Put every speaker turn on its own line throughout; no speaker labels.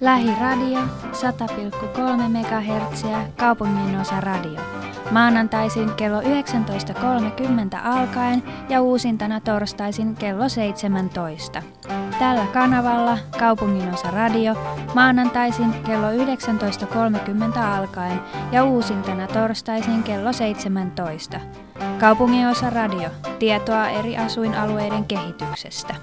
Lähiradio 100,3 MHz kaupungin osa radio. Maanantaisin kello 19.30 alkaen ja uusintana torstaisin kello 17. Tällä kanavalla kaupungin osa radio maanantaisin kello 19.30 alkaen ja uusintana torstaisin kello 17. Kaupungin osa radio. Tietoa eri asuinalueiden kehityksestä.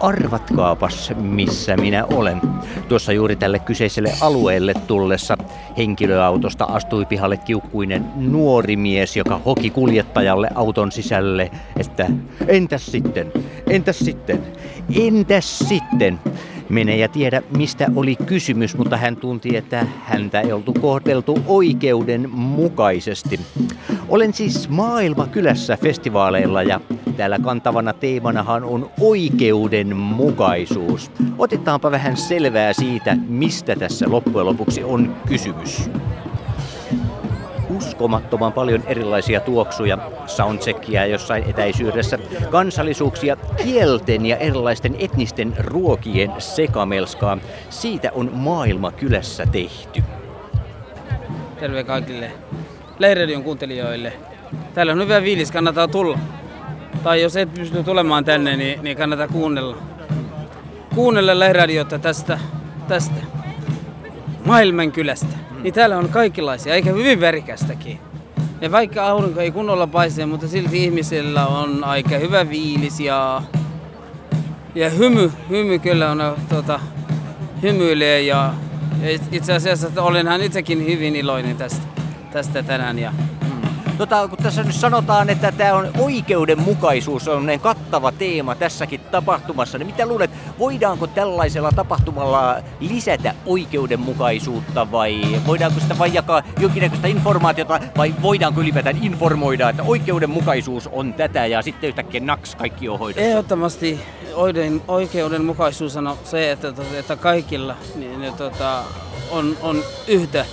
Arvatkaapas, missä minä olen. Tuossa juuri tälle kyseiselle alueelle tullessa henkilöautosta astui pihalle kiukkuinen nuori mies, joka hoki kuljettajalle auton sisälle, että entäs sitten, entäs sitten, entäs sitten. Mene ja tiedä, mistä oli kysymys, mutta hän tunti, että häntä ei oltu kohdeltu oikeudenmukaisesti. Olen siis Maailmakylässä festivaaleilla ja täällä kantavana teemanahan on oikeudenmukaisuus. Otetaanpa vähän selvää siitä, mistä tässä loppujen lopuksi on kysymys uskomattoman paljon erilaisia tuoksuja, soundcheckia jossain etäisyydessä, kansallisuuksia, kielten ja erilaisten etnisten ruokien sekamelskaa. Siitä on maailma kylässä tehty.
Terve kaikille Leiradion kuuntelijoille. Täällä on hyvä viilis, kannattaa tulla. Tai jos et pysty tulemaan tänne, niin, niin kannattaa kuunnella. Kuunnella Leiradiota tästä, tästä maailman kylästä niin täällä on kaikenlaisia, eikä hyvin värikästäkin. Ja vaikka aurinko ei kunnolla paise, mutta silti ihmisillä on aika hyvä viilis ja, ja hymy, hymy kyllä on tuota, hymyilee ja itse asiassa olenhan itsekin hyvin iloinen tästä, tästä tänään. Ja,
Tota, kun tässä nyt sanotaan, että tämä on oikeudenmukaisuus on kattava teema tässäkin tapahtumassa, niin mitä luulet, voidaanko tällaisella tapahtumalla lisätä oikeudenmukaisuutta vai voidaanko sitä vain jakaa jonkinnäköistä informaatiota vai voidaanko ylipäätään informoida, että oikeudenmukaisuus on tätä ja sitten yhtäkkiä naks kaikki on hoidossa?
Ehdottomasti oikeudenmukaisuus on se, että, että kaikilla niin, niin, tota, on, on yhtä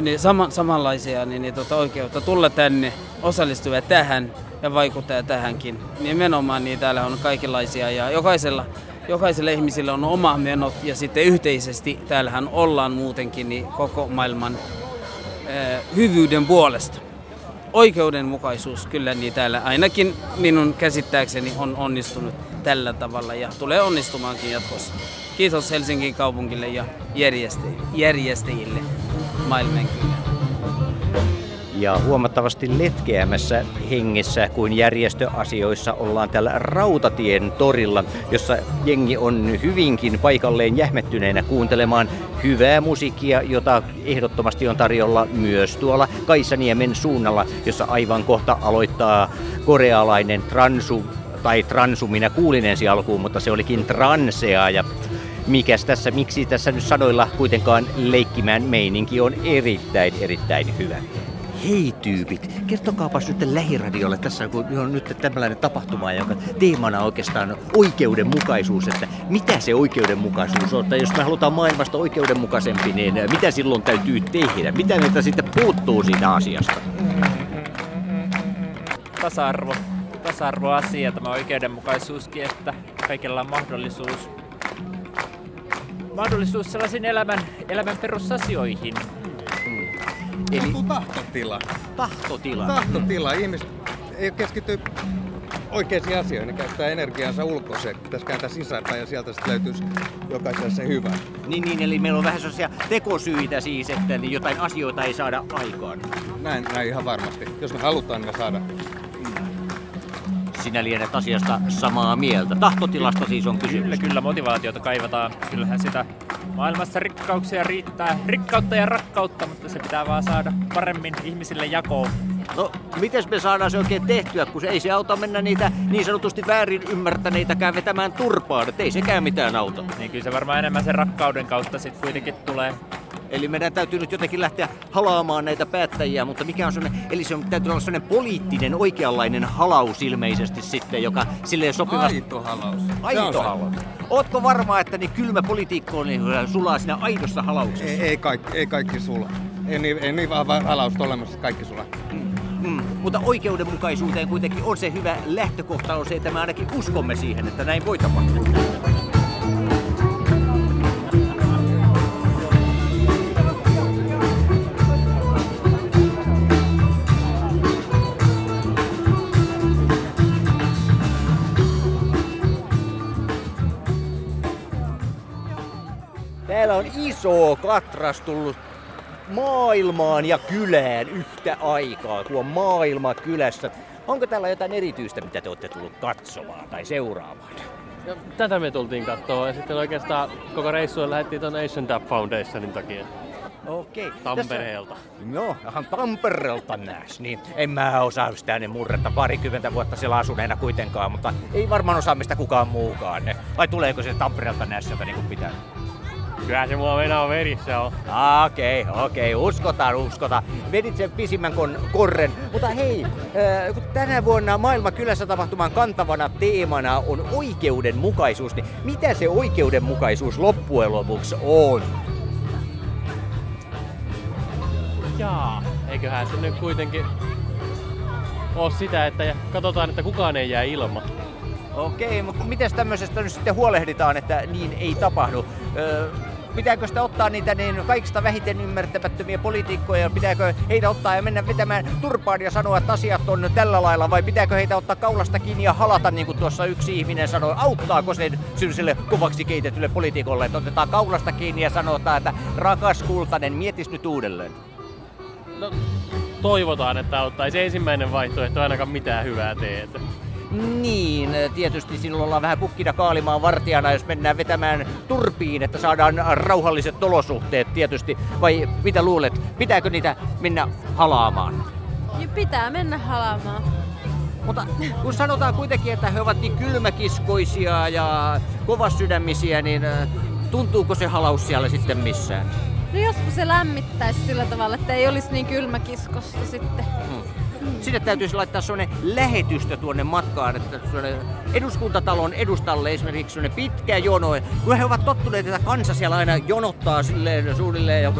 niin sama, samanlaisia niin, niin tota, oikeutta tulla tänne, osallistua tähän ja vaikuttaa tähänkin. Nimenomaan niin täällä on kaikenlaisia ja jokaisella, jokaisella ihmisillä on oma menot ja sitten yhteisesti täällähän ollaan muutenkin niin koko maailman äh, hyvyyden puolesta. Oikeudenmukaisuus kyllä niin täällä ainakin minun käsittääkseni on onnistunut tällä tavalla ja tulee onnistumaankin jatkossa. Kiitos Helsingin kaupungille ja järjestäjille maailman kyllä.
Ja huomattavasti letkeämässä hengessä kuin järjestöasioissa ollaan täällä Rautatien torilla, jossa jengi on hyvinkin paikalleen jähmettyneenä kuuntelemaan hyvää musiikkia, jota ehdottomasti on tarjolla myös tuolla Kaisaniemen suunnalla, jossa aivan kohta aloittaa korealainen transu, tai transu, minä kuulin ensi alkuun, mutta se olikin transea ja mikäs tässä, miksi tässä nyt sanoilla kuitenkaan leikkimään meininki on erittäin, erittäin hyvä. Hei tyypit, kertokaapas nyt lähiradiolle tässä, kun on nyt tällainen tapahtuma, joka teemana oikeastaan oikeudenmukaisuus, että mitä se oikeudenmukaisuus on, tai jos me halutaan maailmasta oikeudenmukaisempi, niin mitä silloin täytyy tehdä? Mitä niitä sitten puuttuu siitä asiasta?
Tasa-arvo. Tasa-arvoasia, tämä oikeudenmukaisuuskin, että kaikilla on mahdollisuus mahdollisuus sellaisiin elämän, elämän perusasioihin.
Mm. Eli tahtotila.
Tahtotila.
Tahtotila. Ihmiset ei keskity oikeisiin asioihin, ne käyttää energiansa ulkoiseen, pitäisi kääntää sisäänpäin ja sieltä sitten löytyisi jokaiselle se hyvä.
Niin, niin, eli meillä on vähän sellaisia tekosyitä siis, että jotain asioita ei saada aikaan.
Näin, näin ihan varmasti. Jos me halutaan, niin me saadaan
sinä lienet asiasta samaa mieltä. Tahtotilasta siis on kysymys.
Kyllä, kyllä motivaatiota kaivataan. Kyllähän sitä maailmassa rikkauksia riittää. Rikkautta ja rakkautta, mutta se pitää vaan saada paremmin ihmisille jakoon.
No, miten me saadaan se oikein tehtyä, kun se ei se auta mennä niitä niin sanotusti väärin ymmärtäneitäkään vetämään turpaan, että ei sekään mitään auta.
Niin kyllä se varmaan enemmän sen rakkauden kautta sitten kuitenkin tulee
Eli meidän täytyy nyt jotenkin lähteä halaamaan näitä päättäjiä, mutta mikä on sellainen, eli se on, täytyy olla sellainen poliittinen, oikeanlainen halaus ilmeisesti sitten, joka sille sopivasti...
Aito halaus.
Aito halaus. Ootko varma, että niin kylmä politiikko on niin sulaa siinä aidossa halauksessa?
Ei, ei, kaikki, ei kaikki sula. Ei niin, ei niin vahva halausta olemassa, kaikki sula.
Mm. Mutta oikeudenmukaisuuteen kuitenkin on se hyvä lähtökohta, on se, että me ainakin uskomme siihen, että näin voi tapahtua. On iso katras tullut maailmaan ja kylään yhtä aikaa. Tuo maailma kylässä. Onko täällä jotain erityistä, mitä te olette tullut katsomaan tai seuraamaan?
Ja tätä me tultiin katsoa ja sitten oikeastaan koko reissu lähdettiin tuon Asian Dub Foundationin takia
Okei.
Tampereelta.
Tässä... No, ihan Tampereelta näs. Niin, en mä osaa sitä ne murretta parikymmentä vuotta siellä asuneena kuitenkaan, mutta ei varmaan osaa mistä kukaan muukaan. Vai tuleeko se Tampereelta nässeltä niin kuin pitää?
Kyllä se mennä on verissä on.
Okei, okay, okei, okay. uskotaan, uskotaan. Vedit sen pisimmän kon, korren. Mutta hei, äh, kun tänä vuonna maailmankylässä tapahtuman kantavana teemana on oikeudenmukaisuus, niin mitä se oikeudenmukaisuus loppujen lopuksi on?
Jaa, eiköhän se nyt kuitenkin ole sitä, että katsotaan, että kukaan ei jää ilman.
Okei, mutta miten tämmöisestä nyt sitten huolehditaan, että niin ei tapahdu? Öö, pitääkö sitä ottaa niitä niin kaikista vähiten ymmärtämättömiä poliitikkoja, pitääkö heitä ottaa ja mennä vetämään turpaan ja sanoa, että asiat on tällä lailla, vai pitääkö heitä ottaa kaulasta kiinni ja halata, niin kuin tuossa yksi ihminen sanoi, auttaako se sille kovaksi keitetylle poliitikolle, että otetaan kaulasta kiinni ja sanotaan, että rakas kultainen, mietis nyt uudelleen.
No, toivotaan, että se ensimmäinen vaihtoehto ainakaan mitään hyvää tee.
Niin, tietysti sinulla ollaan vähän kukkina kaalimaan vartijana, jos mennään vetämään turpiin, että saadaan rauhalliset olosuhteet tietysti. Vai mitä luulet, pitääkö niitä mennä halaamaan?
Pitää mennä halaamaan.
Mutta kun sanotaan kuitenkin, että he ovat niin kylmäkiskoisia ja kovasydämisiä, niin äh, tuntuuko se halaus siellä sitten missään?
No joskus se lämmittäisi sillä tavalla, että ei olisi niin kylmäkiskosta sitten. Hmm.
Sinne täytyisi laittaa sellainen lähetystö tuonne matkaan, että eduskuntatalon edustalle esimerkiksi sellainen pitkä jono. Kun he ovat tottuneet, että kansa siellä aina jonottaa silleen suunnilleen ja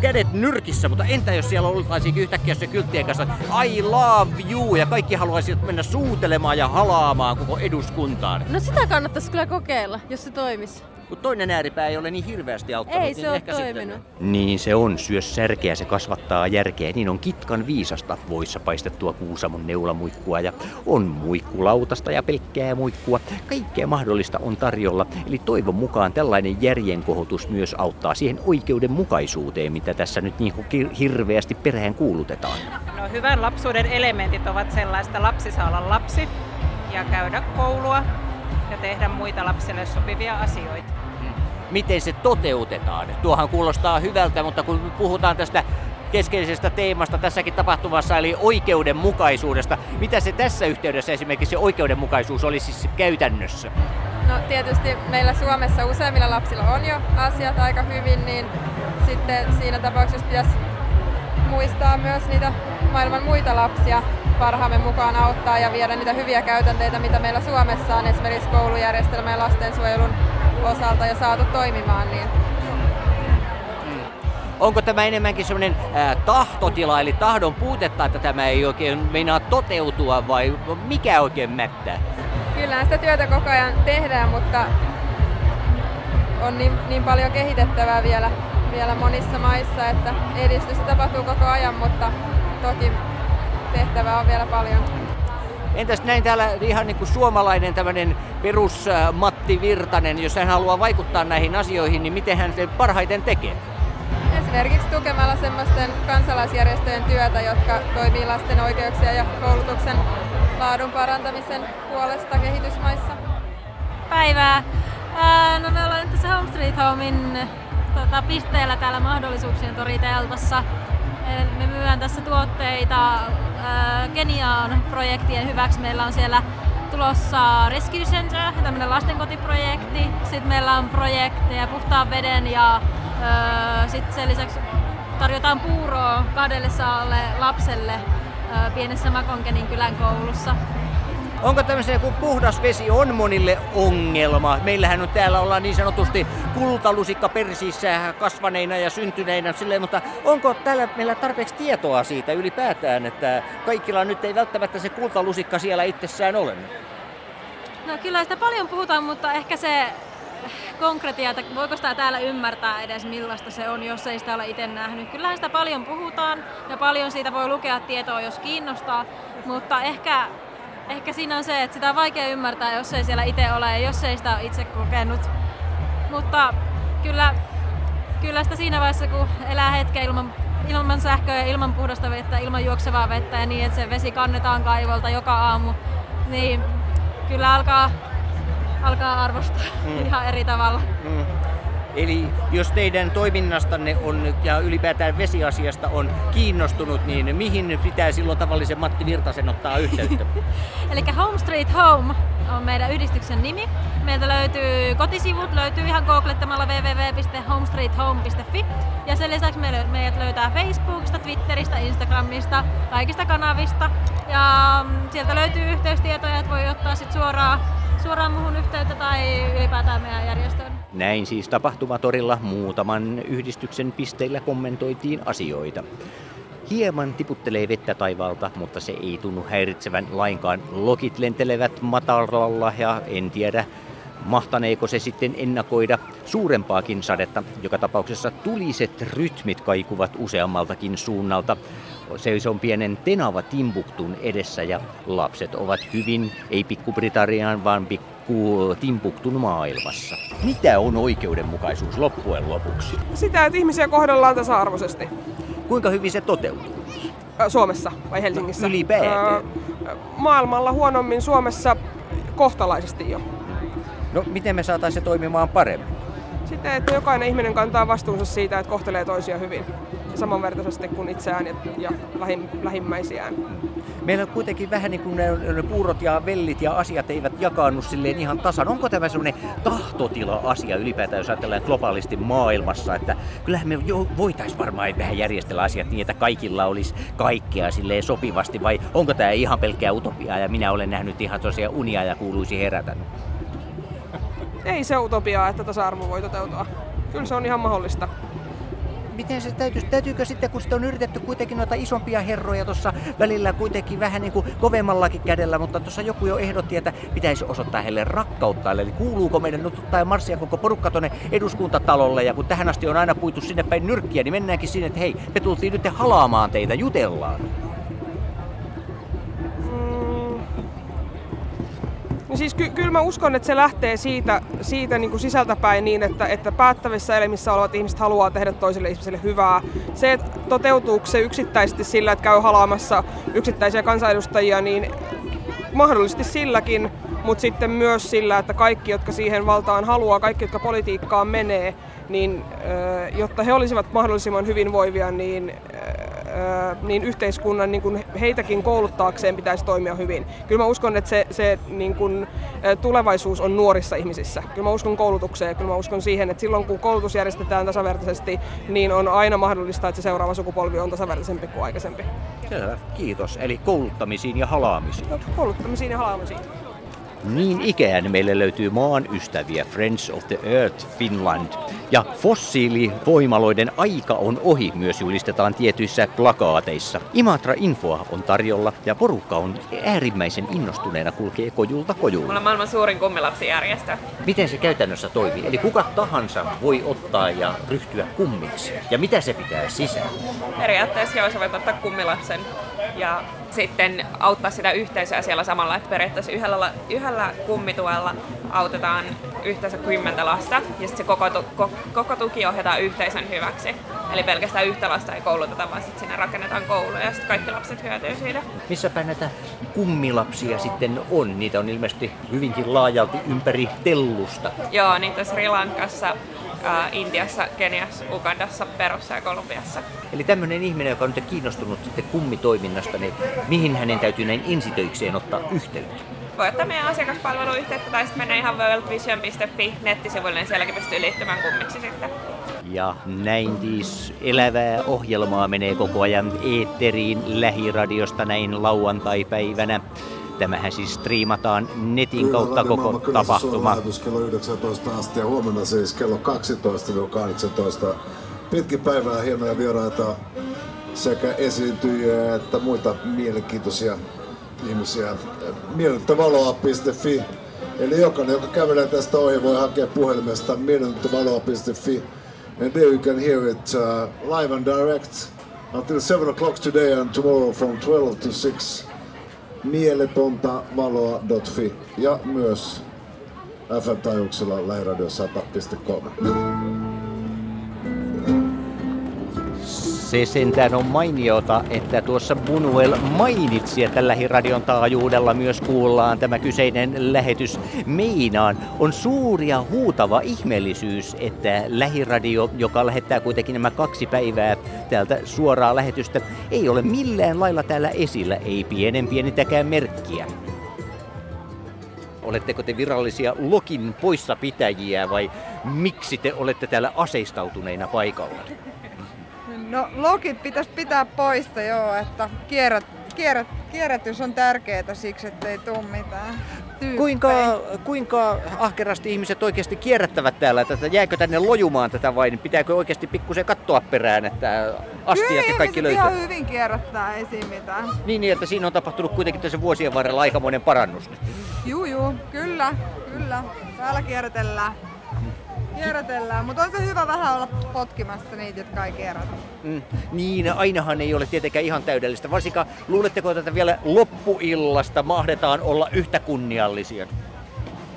kädet nyrkissä, mutta entä jos siellä oltaisiin yhtäkkiä se kylttien kanssa I love you ja kaikki haluaisivat mennä suutelemaan ja halaamaan koko eduskuntaan.
No sitä kannattaisi kyllä kokeilla, jos se toimisi
kun toinen ääripää ei ole niin hirveästi auttanut.
Ei se
niin
ole
ehkä
toiminut.
Sitten... Niin se on, syö särkeä, se kasvattaa järkeä. Niin on kitkan viisasta voissa paistettua kuusamon neulamuikkua ja on muikkulautasta ja pelkkää muikkua. Kaikkea mahdollista on tarjolla. Eli toivon mukaan tällainen järjenkohotus myös auttaa siihen oikeudenmukaisuuteen, mitä tässä nyt niin hirveästi perään kuulutetaan.
No, hyvän lapsuuden elementit ovat sellaista lapsi saa olla lapsi ja käydä koulua ja tehdä muita lapsille sopivia asioita
miten se toteutetaan. Tuohan kuulostaa hyvältä, mutta kun puhutaan tästä keskeisestä teemasta tässäkin tapahtumassa, eli oikeudenmukaisuudesta. Mitä se tässä yhteydessä esimerkiksi se oikeudenmukaisuus olisi siis käytännössä?
No tietysti meillä Suomessa useimmilla lapsilla on jo asiat aika hyvin, niin sitten siinä tapauksessa pitäisi muistaa myös niitä maailman muita lapsia parhaamme mukaan auttaa ja viedä niitä hyviä käytänteitä, mitä meillä Suomessa on esimerkiksi koulujärjestelmä ja lastensuojelun osalta ja saatu toimimaan. Niin
mm. Onko tämä enemmänkin semmoinen tahtotila, eli tahdon puutetta, että tämä ei oikein meinaa toteutua vai mikä oikein mättää?
Kyllä sitä työtä koko ajan tehdään, mutta on niin, niin paljon kehitettävää vielä, vielä monissa maissa, että edistystä tapahtuu koko ajan, mutta toki tehtävää on vielä paljon.
Entäs näin täällä ihan niin kuin suomalainen tämmöinen perus Matti Virtanen, jos hän haluaa vaikuttaa näihin asioihin, niin miten hän se parhaiten tekee?
Esimerkiksi tukemalla semmoisten kansalaisjärjestöjen työtä, jotka toimii lasten oikeuksia ja koulutuksen laadun parantamisen puolesta kehitysmaissa.
Päivää! no me ollaan nyt tässä Home Street Homein tota, pisteellä täällä mahdollisuuksien tori Teltassa. Me myydään tässä tuotteita Keniaan projektien hyväksi. Meillä on siellä tulossa Rescue Center, tämmöinen lastenkotiprojekti. Sitten meillä on projekteja puhtaan veden ja Sitten sen lisäksi tarjotaan puuroa kahdelle saalle lapselle pienessä Makonkenin kylän koulussa.
Onko tämmöisen kun puhdas vesi on monille ongelma? Meillähän on täällä ollaan niin sanotusti kultalusikka persiissä kasvaneina ja syntyneinä silleen, mutta onko täällä meillä tarpeeksi tietoa siitä ylipäätään, että kaikilla nyt ei välttämättä se kultalusikka siellä itsessään ole?
No kyllä sitä paljon puhutaan, mutta ehkä se konkretia, että voiko sitä täällä ymmärtää edes millaista se on, jos ei sitä ole itse nähnyt. Kyllähän sitä paljon puhutaan ja paljon siitä voi lukea tietoa, jos kiinnostaa, mutta ehkä, ehkä siinä on se, että sitä on vaikea ymmärtää, jos ei siellä itse ole ja jos ei sitä ole itse kokenut. Mutta kyllä, kyllä sitä siinä vaiheessa, kun elää hetken ilman, ilman sähköä ja ilman puhdasta vettä, ilman juoksevaa vettä ja niin, että se vesi kannetaan kaivolta joka aamu, niin kyllä alkaa, alkaa arvostaa
Mm.
ihan eri tavalla.
Mm. Eli jos teidän toiminnastanne on ja ylipäätään vesiasiasta on kiinnostunut, niin mihin pitää silloin tavallisen Matti Virtasen ottaa yhteyttä?
Eli Home Street Home on meidän yhdistyksen nimi. Meiltä löytyy kotisivut, löytyy ihan googlettamalla www.homestreethome.fi. Ja sen lisäksi meidät löytää Facebookista, Twitteristä, Instagramista, kaikista kanavista. Ja mm, sieltä löytyy yhteystietoja, että voi ottaa sit suoraan, suoraan muuhun yhteyttä tai ylipäätään meidän järjestöön.
Näin siis tapahtumatorilla muutaman yhdistyksen pisteillä kommentoitiin asioita. Hieman tiputtelee vettä taivaalta, mutta se ei tunnu häiritsevän lainkaan. Lokit lentelevät matalalla ja en tiedä, mahtaneeko se sitten ennakoida suurempaakin sadetta. Joka tapauksessa tuliset rytmit kaikuvat useammaltakin suunnalta. Se on pienen Tenava Timbuktun edessä ja lapset ovat hyvin, ei pikku-Britannian, vaan pikku Timbuktun maailmassa. Mitä on oikeudenmukaisuus loppujen lopuksi?
Sitä, että ihmisiä kohdellaan tasa-arvoisesti.
Kuinka hyvin se toteutuu?
Suomessa vai Helsingissä?
Ylipäätään.
Ö, Maailmalla huonommin, Suomessa kohtalaisesti jo.
No, miten me saataisiin se toimimaan paremmin?
Sitä, että jokainen ihminen kantaa vastuunsa siitä, että kohtelee toisia hyvin. Samanvertaisesti kuin itseään ja, ja lähim, lähimmäisiään.
Meillä on kuitenkin vähän niin kuin ne, ne puurot ja vellit ja asiat eivät jakaannu silleen ihan tasan. Onko tämä semmoinen tahtotila-asia ylipäätään, jos ajatellaan globaalisti maailmassa, että kyllähän me jo voitaisiin varmaan vähän järjestellä asiat niin, että kaikilla olisi kaikkea silleen sopivasti, vai onko tämä ihan pelkkää utopiaa ja minä olen nähnyt ihan tosiaan unia ja kuuluisi herätä?
Ei se utopiaa, että tasa-arvo voi toteutua. Kyllä se on ihan mahdollista.
Miten se täytyisi, täytyykö sitten, kun sitä on yritetty kuitenkin noita isompia herroja tuossa välillä kuitenkin vähän niin kuin kovemmallakin kädellä, mutta tuossa joku jo ehdotti, että pitäisi osoittaa heille rakkautta. Eli kuuluuko meidän nyt ottaa marssia koko porukka tuonne eduskuntatalolle, ja kun tähän asti on aina puitu sinne päin nyrkkiä, niin mennäänkin sinne, että hei, me tultiin nyt halaamaan teitä, jutellaan.
No siis ky- kyllä mä uskon, että se lähtee siitä, siitä niin kuin sisältäpäin niin, että, että päättävissä elimissä olevat ihmiset haluaa tehdä toiselle ihmiselle hyvää. Se, että toteutuuko se yksittäisesti sillä, että käy halaamassa yksittäisiä kansanedustajia, niin mahdollisesti silläkin, mutta sitten myös sillä, että kaikki, jotka siihen valtaan haluaa, kaikki, jotka politiikkaan menee, niin jotta he olisivat mahdollisimman hyvinvoivia, niin niin yhteiskunnan niin kuin heitäkin kouluttaakseen pitäisi toimia hyvin. Kyllä mä uskon, että se, se niin kuin, tulevaisuus on nuorissa ihmisissä. Kyllä mä uskon koulutukseen, kyllä mä uskon siihen, että silloin kun koulutus järjestetään tasavertaisesti, niin on aina mahdollista, että se seuraava sukupolvi on tasavertaisempi kuin aikaisempi.
Selvä, kiitos. Eli kouluttamisiin ja halaamisiin.
Kouluttamisiin ja halaamisiin.
Niin ikään meille löytyy maan ystäviä Friends of the Earth Finland. Ja fossiilivoimaloiden aika on ohi myös julistetaan tietyissä plakaateissa. Imatra Infoa on tarjolla ja porukka on äärimmäisen innostuneena kulkee kojulta
Mulla
kojulle.
on maailman suurin kummilapsijärjestö.
Miten se käytännössä toimii? Eli kuka tahansa voi ottaa ja ryhtyä kummiksi. Ja mitä se pitää sisään?
Periaatteessa joo, sä voit ottaa kummilapsen ja sitten auttaa sitä yhteisöä siellä samalla, että periaatteessa yhdellä, yhdellä kummituella autetaan yhteensä kymmentä lasta ja sitten se koko, tu, ko, koko tuki ohjataan yhteisön hyväksi. Eli pelkästään yhtä lasta ei kouluteta, vaan sitten sinne rakennetaan kouluja ja sitten kaikki lapset hyötyy siitä.
Missäpä näitä kummilapsia sitten on? Niitä on ilmeisesti hyvinkin laajalti ympäri tellusta.
Joo, niitä Sri Lankassa, ää, Intiassa, Keniassa, Ugandassa, Perussa ja Kolumbiassa.
Eli tämmöinen ihminen, joka on nyt kiinnostunut sitten kummitoiminnasta, niin mihin hänen täytyy näin ensitöikseen ottaa yhteyttä?
Voi ottaa meidän asiakaspalveluyhteyttä tai sitten mennä ihan worldvision.fi nettisivuille, niin sielläkin pystyy liittymään kummiksi sitten.
Ja näin siis elävää ohjelmaa menee koko ajan eetteriin lähiradiosta näin lauantai-päivänä. Tämähän siis striimataan netin kautta koko tapahtuma.
kello 19 asti ja huomenna siis kello 12-18. Pitkin päivää hienoja vieraita sekä esiintyjiä että muita mielenkiintoisia ihmisiä. Miellyttävaloa.fi Eli jokainen, joka kävelee tästä ohi, voi hakea puhelimesta miellyttävaloa.fi And there you can hear it uh, live and direct until 7 o'clock today and tomorrow from 12 to 6 mieletonta-valoa.fi ja myös FM-taajuuksilla lähiradio100.com.
Se sentään on mainiota, että tuossa Bunuel mainitsi, että lähiradion taajuudella myös kuullaan tämä kyseinen lähetys. Meinaan on suuria huutava ihmeellisyys, että lähiradio, joka lähettää kuitenkin nämä kaksi päivää täältä suoraa lähetystä, ei ole millään lailla täällä esillä, ei pienen pienintäkään merkkiä. Oletteko te virallisia Lokin poissapitäjiä vai miksi te olette täällä aseistautuneina paikalla?
No lokit pitäisi pitää poista joo, että kierrät, kierrät, kierrätys on tärkeää siksi, ettei tuu mitään. Tyyppejä.
Kuinka, kuinka ahkerasti ihmiset oikeasti kierrättävät täällä tätä? Jääkö tänne lojumaan tätä vai pitääkö oikeasti pikkusen katsoa perään, että astiat ja kaikki
löytyy?
löytyy?
ihan hyvin kierrättää, ei siinä mitään.
Niin, niin, että siinä on tapahtunut kuitenkin tässä vuosien varrella aikamoinen parannus.
Juu, juu, kyllä, kyllä. Täällä kierrätellään. Kierrätellään, mutta on se hyvä vähän olla potkimassa niitä, jotka ei kierrätä.
Mm, niin, ainahan ei ole tietenkään ihan täydellistä. Varsinkaan, luuletteko, että vielä loppuillasta mahdetaan olla yhtä kunniallisia?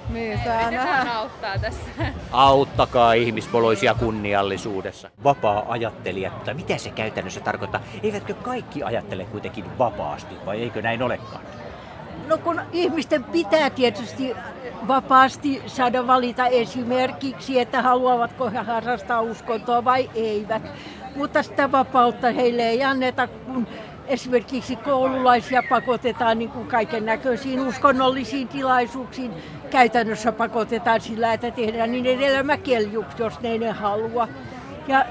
Niin, saa nähdä.
auttaa tässä.
Auttakaa ihmispoloisia kunniallisuudessa. Vapaa-ajattelijat, mutta mitä se käytännössä tarkoittaa? Eivätkö kaikki ajattele kuitenkin vapaasti, vai eikö näin olekaan?
No kun ihmisten pitää tietysti vapaasti saada valita esimerkiksi, että haluavatko he harrastaa uskontoa vai eivät. Mutta sitä vapautta heille ei anneta, kun esimerkiksi koululaisia pakotetaan niin kuin kaiken näköisiin uskonnollisiin tilaisuuksiin. Käytännössä pakotetaan sillä, että tehdään niin elämäkeljuksi, jos ne ei ne halua. Ja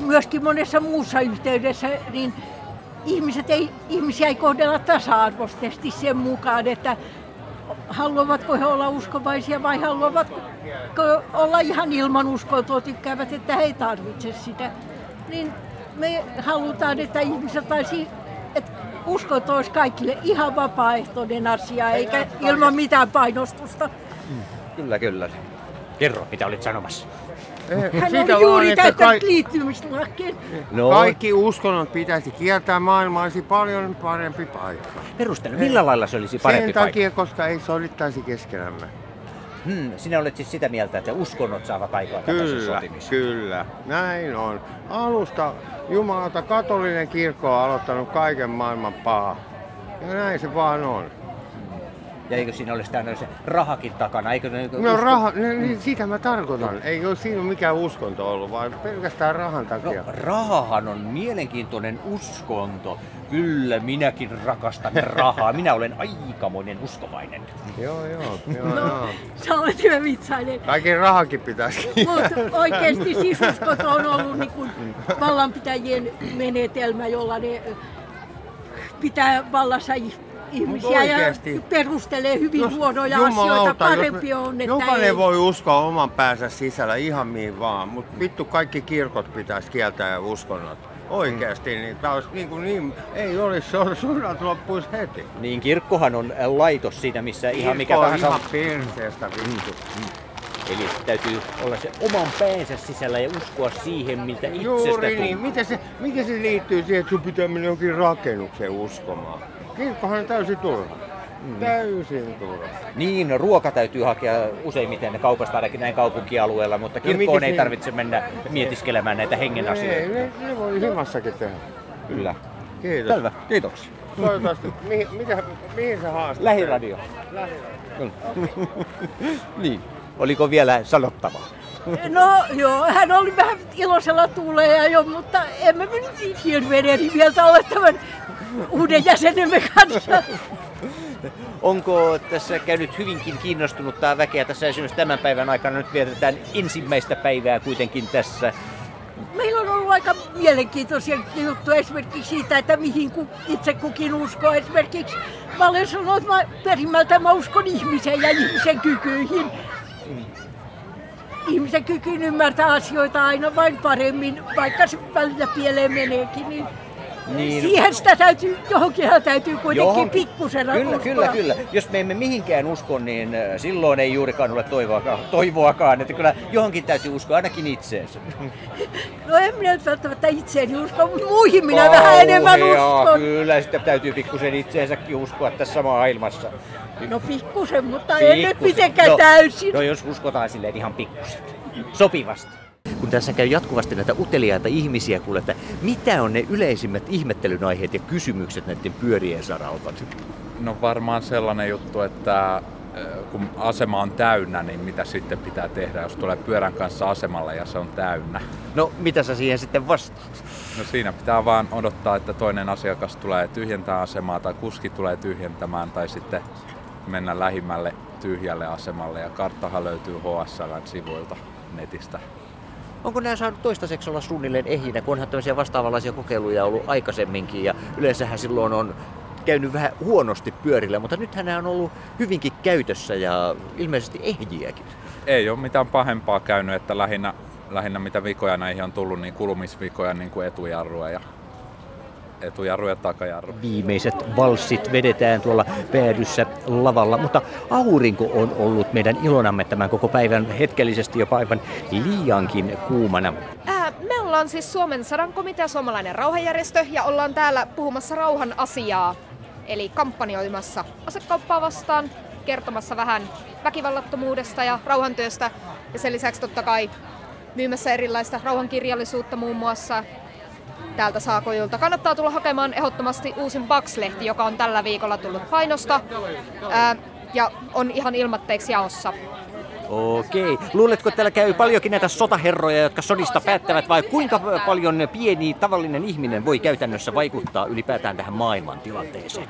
myöskin monessa muussa yhteydessä niin ihmiset ei, ihmisiä ei kohdella tasa-arvoisesti sen mukaan, että haluavatko he olla uskovaisia vai haluavatko olla ihan ilman uskontoa, tykkäävät, että he ei tarvitse sitä. Niin me halutaan, että ihmiset taisi, että uskonto olisi kaikille ihan vapaaehtoinen asia, eikä ilman mitään painostusta.
Kyllä, kyllä. Kerro, mitä olit sanomassa.
Hän
Sitä
oli juuri
vaan, että
täyttänyt
kai-
liittymislakkeen.
No.
Kaikki uskonnot pitäisi kieltää, maailma olisi paljon parempi paikka.
Perustele, millä lailla se olisi parempi
Sen
paikka?
takia, koska ei sodittaisi keskenämme.
Hmm, sinä olet siis sitä mieltä, että uskonnot saavat aikaan tämmöisen
Kyllä, kyllä. Näin on. Alusta Jumalata katolinen kirkko on aloittanut kaiken maailman paha. Ja näin se vaan on.
Ja eikö siinä ole sitä se rahakin takana? Eikö ne,
No
usko-
raha, ne, niin sitä mä tarkoitan. Ei ole siinä mikään uskonto ollut, vaan pelkästään rahan takia.
No, rahahan on mielenkiintoinen uskonto. Kyllä, minäkin rakastan rahaa. Minä olen aikamoinen uskovainen.
Joo, joo, joo,
No,
joo.
sä olet hyvä vitsainen.
Kaiken rahakin pitäisi.
Mutta oikeasti siis uskonto on ollut niin kuin vallanpitäjien menetelmä, jolla ne pitää vallassa ih- ihmisiä ja
oikeasti.
perustelee hyvin
Jos
huonoja
jumalauta,
asioita.
jos
Parempi
me-
on, että
Jokainen
ei.
voi uskoa oman päänsä sisällä ihan mihin vaan, mutta vittu kaikki kirkot pitäisi kieltää ja uskonnot. Oikeasti, niin taas niin kuin niin, ei olisi, so- sodat loppuisi heti.
Niin kirkkohan on laitos siinä, missä ihan mikä
Kirkko on
tahansa...
ihan perseestä vittu.
Eli täytyy olla se oman päänsä sisällä ja uskoa siihen, miltä itsestä
Juuri
tuntuu.
niin. Miten se, mikä se liittyy siihen, että sun pitää mennä jonkin rakennukseen uskomaan? Kirkkohan on täysin turha.
Mm.
Täysin turha.
Niin, ruoka täytyy hakea useimmiten kaupasta ainakin näin kaupunkialueella, mutta kirkkoon
mites
ei
niin?
tarvitse mennä mietiskelemään näitä hengen
Ei,
asioita.
ne, ne voi himassakin tehdä.
Kyllä.
Kiitos.
Selvä, kiitoksia.
Toivottavasti. Mihin, mitä, mihin sä haastat?
Lähiradio.
Lähiradio.
Niin. Oliko vielä sanottavaa?
No joo, hän oli vähän iloisella tuuleja jo, mutta emme me nyt niin hirveän eri mieltä ole tämän uuden jäsenemme kanssa.
Onko tässä käynyt hyvinkin kiinnostunutta väkeä tässä esimerkiksi tämän päivän aikana? Nyt vietetään ensimmäistä päivää kuitenkin tässä.
Meillä on ollut aika mielenkiintoisia juttuja esimerkiksi siitä, että mihin ku, itse kukin uskoo. Esimerkiksi mä olen sanonut, että mä perimmältä mä uskon ihmiseen ja ihmisen kykyihin. Ihmisen kykyyn ymmärtää asioita aina vain paremmin, vaikka se välillä pieleen meneekin. Niin
Niin.
Siihen sitä täytyy, johonkin täytyy kuitenkin
Johonkin.
pikkusen
Kyllä,
uskoa.
kyllä, kyllä. Jos me emme mihinkään usko, niin äh, silloin ei juurikaan ole toivoakaan. toivoakaan. Että kyllä johonkin täytyy uskoa, ainakin itseensä.
No en minä nyt välttämättä itseäni usko, mutta muihin minä vähän enemmän uskon.
Kyllä, sitten täytyy pikkusen itseensäkin uskoa tässä maailmassa.
No pikkusen, mutta en nyt
Pikkusen.
mitenkään
no,
täysin.
No jos uskotaan silleen ihan pikkusen. Sopivasti. Kun tässä käy jatkuvasti näitä uteliaita ihmisiä, kuule, että mitä on ne yleisimmät ihmettelyn aiheet ja kysymykset näiden pyörien saralta?
No varmaan sellainen juttu, että ö, kun asema on täynnä, niin mitä sitten pitää tehdä, jos tulee pyörän kanssa asemalle ja se on täynnä?
No mitä sä siihen sitten vastaat?
No siinä pitää vaan odottaa, että toinen asiakas tulee tyhjentää asemaa tai kuski tulee tyhjentämään tai sitten mennä lähimmälle tyhjälle asemalle ja karttahan löytyy HSLn sivuilta netistä.
Onko nämä saanut toistaiseksi olla suunnilleen ehinä, kun onhan tämmöisiä vastaavanlaisia kokeiluja ollut aikaisemminkin ja yleensähän silloin on käynyt vähän huonosti pyörillä, mutta nythän nämä on ollut hyvinkin käytössä ja ilmeisesti ehjiäkin.
Ei ole mitään pahempaa käynyt, että lähinnä, lähinnä mitä vikoja näihin on tullut, niin kulumisvikoja niin kuin etujarruja ja etujarru ja takajarru.
Viimeiset valssit vedetään tuolla päädyssä lavalla, mutta aurinko on ollut meidän ilonamme tämän koko päivän hetkellisesti jopa aivan liiankin kuumana.
Ää, me ollaan siis Suomen sadankomitea, suomalainen rauhanjärjestö, ja ollaan täällä puhumassa rauhan asiaa, eli kampanjoimassa asekauppaa vastaan, kertomassa vähän väkivallattomuudesta ja rauhantyöstä, ja sen lisäksi totta kai myymässä erilaista rauhankirjallisuutta muun muassa täältä Saakojulta. Kannattaa tulla hakemaan ehdottomasti uusin Bax-lehti, joka on tällä viikolla tullut painosta, ää, ja on ihan ilmatteeksi jaossa.
Okei. Luuletko, että täällä käy paljonkin näitä sotaherroja, jotka sodista päättävät, vai kuinka paljon pieni tavallinen ihminen voi käytännössä vaikuttaa ylipäätään tähän maailman tilanteeseen?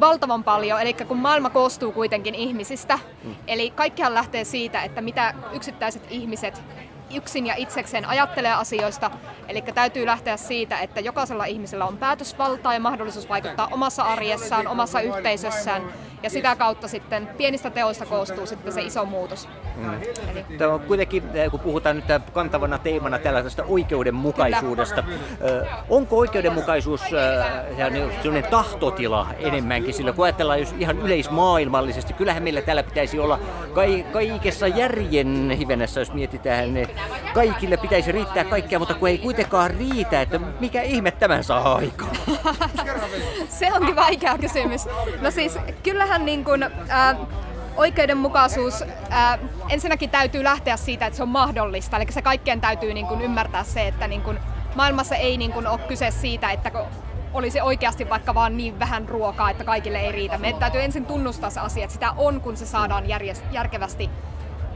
valtavan paljon, eli kun maailma koostuu kuitenkin ihmisistä, eli kaikkihan lähtee siitä, että mitä yksittäiset ihmiset yksin ja itsekseen ajattelee asioista, eli täytyy lähteä siitä, että jokaisella ihmisellä on päätösvaltaa ja mahdollisuus vaikuttaa omassa arjessaan, omassa yhteisössään, ja sitä kautta sitten pienistä teoista koostuu sitten se iso muutos.
Mm. Tämä on kuitenkin, eh, kun puhutaan nyt kantavana teemana tästä oikeudenmukaisuudesta. Ö, Onko oikeudenmukaisuus niin sellainen tahtotila enemmänkin? Sillä kun ajatellaan jos ihan yleismaailmallisesti, kyllähän meillä täällä pitäisi olla kai, kaikessa järjen hivenessä, jos mietitään, ne kaikille pitäisi riittää kaikkea, mutta kun ei kuitenkaan riitä, että mikä ihme tämän saa aikaan?
Se onkin vaikea kysymys. No siis kyllähän niin kuin, ää, oikeudenmukaisuus, ää, ensinnäkin täytyy lähteä siitä, että se on mahdollista. Eli se kaikkien täytyy niin kuin ymmärtää se, että niin kuin, maailmassa ei niin kuin ole kyse siitä, että olisi oikeasti vaikka vaan niin vähän ruokaa, että kaikille ei riitä. Meidän täytyy ensin tunnustaa se asia, että sitä on, kun se saadaan järjest- järkevästi,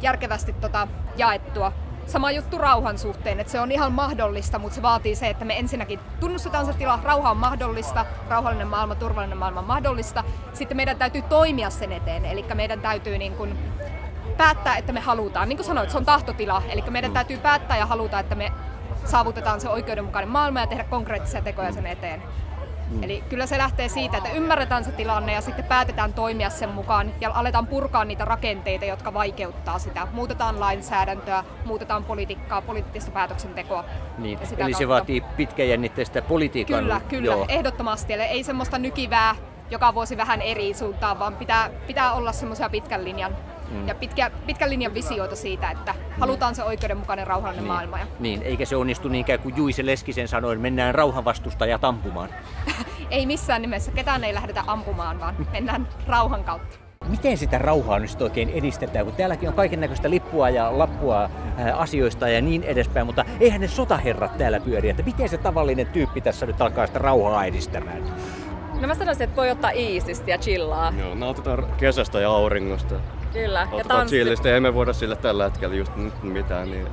järkevästi tota, jaettua. Sama juttu rauhan suhteen, että se on ihan mahdollista, mutta se vaatii se, että me ensinnäkin tunnustetaan se tila, rauha on mahdollista, rauhallinen maailma, turvallinen maailma on mahdollista. Sitten meidän täytyy toimia sen eteen, eli meidän täytyy niin kuin päättää, että me halutaan. Niin kuin sanoit, se on tahtotila, eli meidän täytyy päättää ja haluta, että me saavutetaan se oikeudenmukainen maailma ja tehdä konkreettisia tekoja sen eteen.
Mm.
Eli kyllä se lähtee siitä, että ymmärretään se tilanne ja sitten päätetään toimia sen mukaan ja aletaan purkaa niitä rakenteita, jotka vaikeuttaa sitä. Muutetaan lainsäädäntöä, muutetaan politiikkaa, poliittista päätöksentekoa.
Niin, eli se
kautta-
vaatii pitkäjännitteistä politiikan...
Kyllä, kyllä,
Joo.
ehdottomasti. Eli ei semmoista nykivää joka vuosi vähän eri suuntaan, vaan pitää, pitää olla semmoisia pitkän linjan
Mm.
ja pitkä, pitkän linjan visioita siitä, että halutaan se oikeudenmukainen rauhallinen
Niin.
maailma. Ja
Niin, eikä se onnistu niinkään kuin Juise Leskisen sanoi, mennään rauhanvastustajaa tampumaan.
ei missään nimessä ketään ei lähdetä ampumaan, vaan mennään rauhan kautta.
Miten sitä rauhaa nyt oikein edistetään, kun täälläkin on kaiken näköistä lippua ja lappua ää, asioista ja niin edespäin, mutta eihän ne sotaherrat täällä pyöri, että miten se tavallinen tyyppi tässä nyt alkaa sitä rauhaa edistämään?
No mä sanoisin, että voi ottaa iisisti ja chillaa.
Joo, nautitaan kesästä ja auringosta.
Kyllä. Ja
Otetaan
tanssi.
chillistä, ei me voida sille tällä hetkellä just nyt mitään. Niin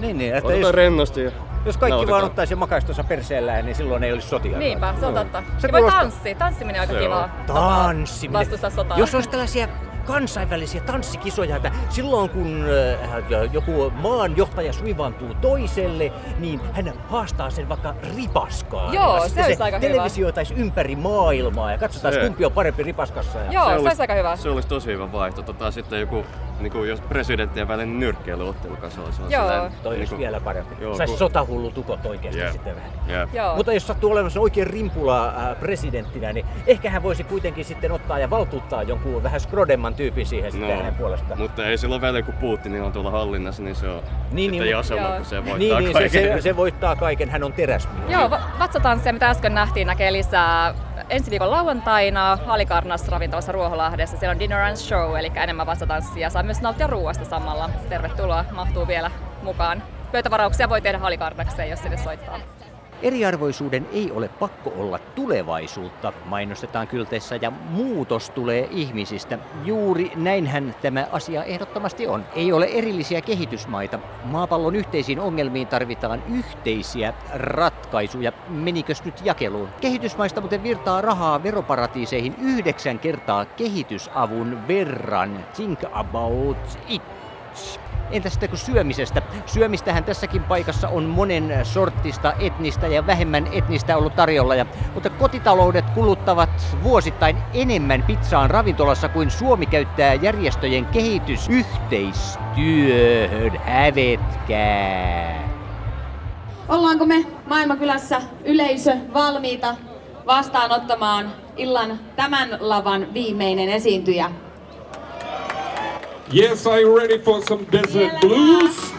Niin, niin, että jos-
rennosti ja
Jos kaikki vaan
Nautitaan.
ottaisi ja makaisi tuossa perseellään, niin silloin ei olisi sotia.
Niinpä, se on totta.
Se
ja voi tanssia. Tanssiminen on aika kivaa.
Tanssiminen.
Vastustaa sotaa.
Jos olisi tällaisia kansainvälisiä tanssikisoja, että silloin kun äh, joku maanjohtaja suivantuu toiselle, niin hän haastaa sen vaikka ripaskaan.
Joo,
ja
se olisi aika hyvä.
televisioitaisi ympäri maailmaa ja katsotaan,
Se-
kumpi on parempi ripaskassa. Ja...
Joo, se olisi aika hyvä.
Se olisi tosi hyvä vaihto. Tota, sitten joku niin kuin jos presidenttien välinen nyrkkeilyottelu kanssa olisi.
Joo.
silleen,
Toi olisi
niinku-
vielä parempi.
Joo,
Saisi
kun-
sotahullut ukot oikeasti
Jep.
sitten vähän.
Jep.
Joo.
Mutta jos sattuu olemassa oikein rimpula äh, presidenttinä, niin ehkä hän voisi kuitenkin sitten ottaa ja valtuuttaa jonkun vähän skrodemman tyypin siihen sitten hänen puolestaan.
mutta ei silloin väliä, kun Putin on tuolla hallinnassa, niin se on
Niin,
sitten
niin,
jasama,
Joo.
kun se voittaa
Niin, niin se,
kaiken.
se, se, voittaa kaiken, hän on teräsmies.
Joo, va- vatsatanssia, mitä äsken nähtiin, näkee lisää ensi viikon lauantaina Halikarnas ravintolassa Ruoholahdessa. Siellä on dinner and show, eli enemmän vatsatanssia. Saa myös nauttia ruoasta samalla. Tervetuloa, mahtuu vielä mukaan. Pöytävarauksia voi tehdä Halikarnakseen, jos sinne soittaa.
Eriarvoisuuden ei ole pakko olla tulevaisuutta, mainostetaan kylteissä, ja muutos tulee ihmisistä. Juuri näinhän tämä asia ehdottomasti on. Ei ole erillisiä kehitysmaita. Maapallon yhteisiin ongelmiin tarvitaan yhteisiä ratkaisuja. Menikös nyt jakeluun? Kehitysmaista muuten virtaa rahaa veroparatiiseihin yhdeksän kertaa kehitysavun verran. Think about it. Entä sitten kun syömisestä? Syömistähän tässäkin paikassa on monen sortista, etnistä ja vähemmän etnistä ollut tarjolla. Ja, mutta kotitaloudet kuluttavat vuosittain enemmän pizzaan ravintolassa kuin Suomi käyttää järjestöjen kehitysyhteistyöhön. Hävetkää!
Ollaanko me Maailmankylässä yleisö valmiita vastaanottamaan illan tämän lavan viimeinen esiintyjä?
Yes, are you ready for some desert blues?